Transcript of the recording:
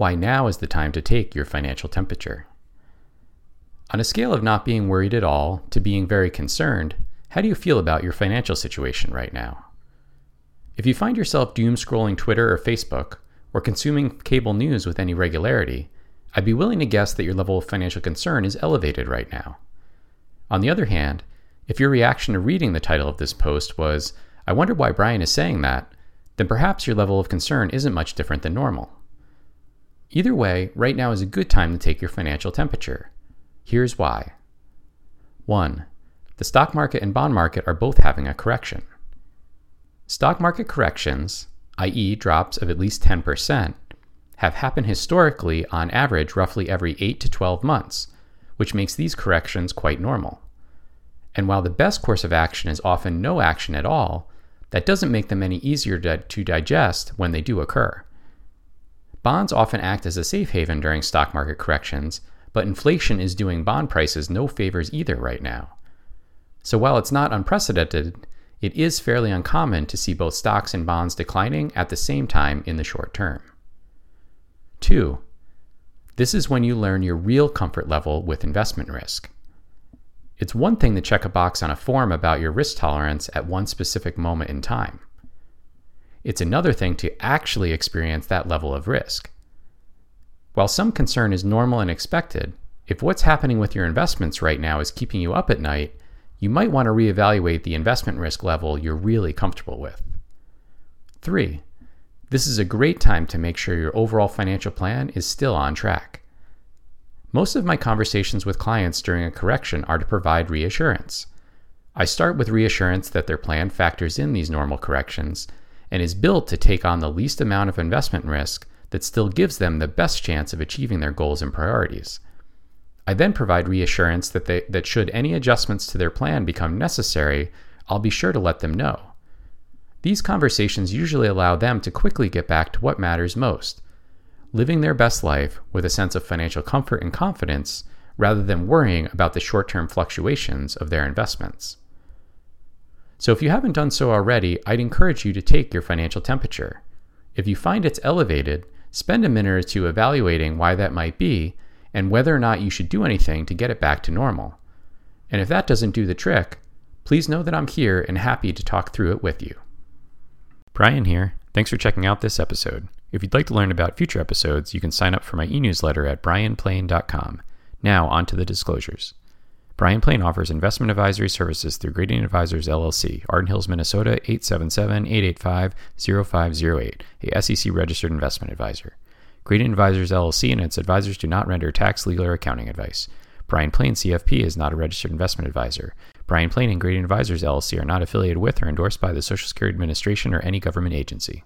why now is the time to take your financial temperature. On a scale of not being worried at all to being very concerned, how do you feel about your financial situation right now? If you find yourself doom scrolling Twitter or Facebook, or consuming cable news with any regularity, I'd be willing to guess that your level of financial concern is elevated right now. On the other hand, if your reaction to reading the title of this post was, I wonder why Brian is saying that, then perhaps your level of concern isn't much different than normal. Either way, right now is a good time to take your financial temperature. Here's why. 1. The stock market and bond market are both having a correction. Stock market corrections, i.e., drops of at least 10%, have happened historically on average roughly every 8 to 12 months, which makes these corrections quite normal. And while the best course of action is often no action at all, that doesn't make them any easier to, digest when they do occur. Bonds often act as a safe haven during stock market corrections, but inflation is doing bond prices no favors either right now. So while it's not unprecedented, it is fairly uncommon to see both stocks and bonds declining at the same time in the short term. 2. This is when you learn your real comfort level with investment risk. It's one thing to check a box on a form about your risk tolerance at one specific moment in time. It's another thing to actually experience that level of risk. While some concern is normal and expected, if what's happening with your investments right now is keeping you up at night, you might want to reevaluate the investment risk level you're really comfortable with. 3. This is a great time to make sure your overall financial plan is still on track. Most of my conversations with clients during a correction are to provide reassurance. I start with reassurance that their plan factors in these normal corrections and is built to take on the least amount of investment risk that still gives them the best chance of achieving their goals and priorities. I then provide reassurance that, they, that should any adjustments to their plan become necessary, I'll be sure to let them know. These conversations usually allow them to quickly get back to what matters most living their best life with a sense of financial comfort and confidence rather than worrying about the short term fluctuations of their investments. So, if you haven't done so already, I'd encourage you to take your financial temperature. If you find it's elevated, spend a minute or two evaluating why that might be and whether or not you should do anything to get it back to normal. And if that doesn't do the trick, please know that I'm here and happy to talk through it with you. Brian here. Thanks for checking out this episode. If you'd like to learn about future episodes, you can sign up for my e newsletter at brianplain.com. Now, on to the disclosures. Brian Plain offers investment advisory services through Gradient Advisors LLC, Arden Hills, Minnesota 877 885 0508, a SEC registered investment advisor. Gradient Advisors LLC and its advisors do not render tax, legal, or accounting advice. Brian Plain CFP is not a registered investment advisor. Brian Plain and Gradient Advisors LLC are not affiliated with or endorsed by the Social Security Administration or any government agency.